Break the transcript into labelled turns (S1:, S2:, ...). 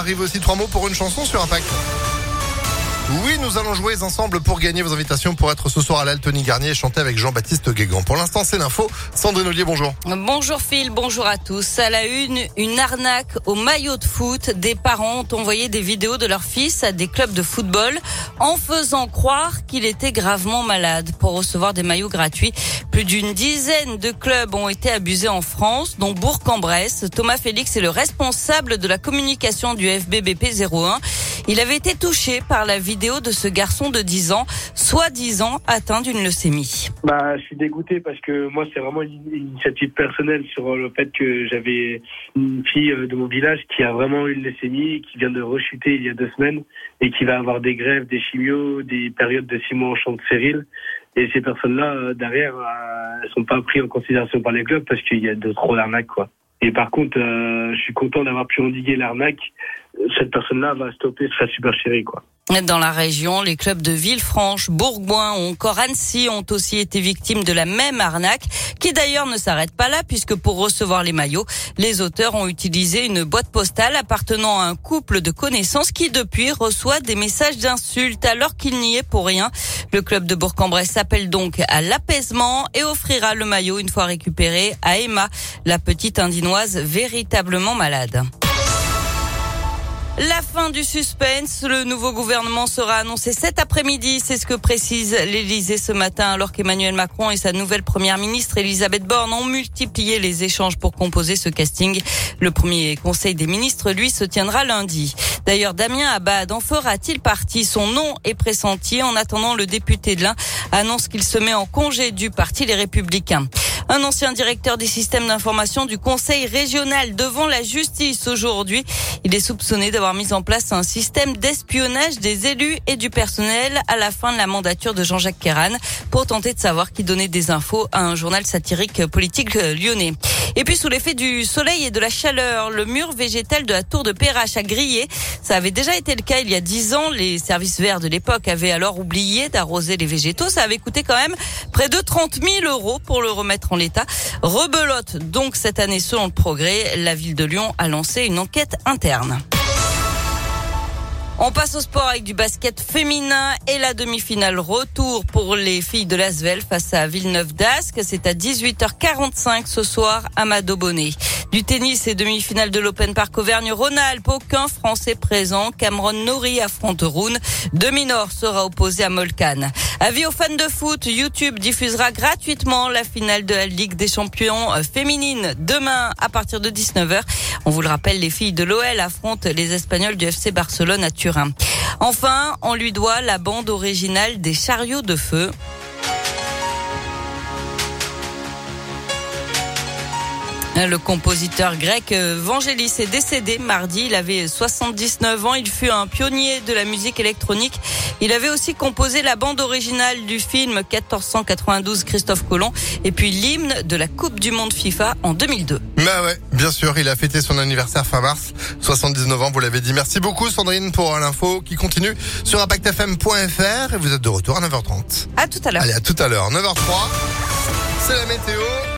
S1: arrive aussi trois mots pour une chanson sur Impact. Oui, nous allons jouer ensemble pour gagner vos invitations pour être ce soir à l'Altony Garnier et chanter avec Jean-Baptiste Guégan. Pour l'instant, c'est l'info. Sandrine Ollier, bonjour.
S2: Bonjour Phil, bonjour à tous. À la une, une arnaque au maillot de foot. Des parents ont envoyé des vidéos de leur fils à des clubs de football en faisant croire qu'il était gravement malade pour recevoir des maillots gratuits. Plus d'une dizaine de clubs ont été abusés en France, dont Bourg-en-Bresse. Thomas Félix est le responsable de la communication du FBBP 01. Il avait été touché par la vidéo de ce garçon de 10 ans, soi-disant atteint d'une leucémie.
S3: Bah, je suis dégoûté parce que moi, c'est vraiment une initiative personnelle sur le fait que j'avais une fille euh, de mon village qui a vraiment une leucémie, qui vient de rechuter il y a deux semaines et qui va avoir des grèves, des chimios, des périodes de six mois en champ de stérile. Et ces personnes-là, euh, derrière, euh, elles sont pas prises en considération par les clubs parce qu'il y a de trop d'arnaques, quoi. Et par contre, je suis content d'avoir pu endiguer l'arnaque cette personne-là va stopper sa supercherie, quoi.
S2: Dans la région, les clubs de Villefranche, Bourgoin ou encore Annecy ont aussi été victimes de la même arnaque, qui d'ailleurs ne s'arrête pas là, puisque pour recevoir les maillots, les auteurs ont utilisé une boîte postale appartenant à un couple de connaissances qui depuis reçoit des messages d'insultes alors qu'il n'y est pour rien. Le club de Bourg-en-Bresse s'appelle donc à l'apaisement et offrira le maillot une fois récupéré à Emma, la petite indinoise véritablement malade. La fin du suspense. Le nouveau gouvernement sera annoncé cet après-midi. C'est ce que précise l'Élysée ce matin, alors qu'Emmanuel Macron et sa nouvelle première ministre Elisabeth Borne ont multiplié les échanges pour composer ce casting. Le premier conseil des ministres, lui, se tiendra lundi. D'ailleurs, Damien Abad en fera-t-il partie? Son nom est pressenti. En attendant, le député de l'Ain annonce qu'il se met en congé du parti Les Républicains. Un ancien directeur des systèmes d'information du Conseil régional devant la justice aujourd'hui. Il est soupçonné d'avoir mis en place un système d'espionnage des élus et du personnel à la fin de la mandature de Jean-Jacques Kéran pour tenter de savoir qui donnait des infos à un journal satirique politique lyonnais. Et puis sous l'effet du soleil et de la chaleur, le mur végétal de la tour de Perrache a grillé. Ça avait déjà été le cas il y a dix ans. Les services verts de l'époque avaient alors oublié d'arroser les végétaux. Ça avait coûté quand même près de 30 000 euros pour le remettre en l'État. Rebelote donc cette année selon le progrès. La ville de Lyon a lancé une enquête interne. On passe au sport avec du basket féminin et la demi-finale retour pour les filles de l'Asvel face à Villeneuve d'Ascq. C'est à 18h45 ce soir à Madobonnet. Du tennis et demi-finale de l'Open Park Auvergne-Rhône-Alpes. Aucun Français présent. Cameron Nori affronte Rune. Demi-Nord sera opposé à Molkan. Avis aux fans de foot, YouTube diffusera gratuitement la finale de la Ligue des champions euh, féminines demain à partir de 19h. On vous le rappelle, les filles de l'OL affrontent les Espagnols du FC Barcelone à Turin. Enfin, on lui doit la bande originale des chariots de feu. Le compositeur grec euh, Vangelis est décédé mardi. Il avait 79 ans. Il fut un pionnier de la musique électronique. Il avait aussi composé la bande originale du film 1492 Christophe Colomb et puis l'hymne de la Coupe du Monde FIFA en 2002.
S1: Bah ouais, bien sûr, il a fêté son anniversaire fin mars, 79 ans, vous l'avez dit. Merci beaucoup Sandrine pour l'info qui continue sur impactfm.fr et vous êtes de retour à 9h30.
S2: À tout à l'heure.
S1: Allez, à tout à l'heure. 9h03, c'est la météo.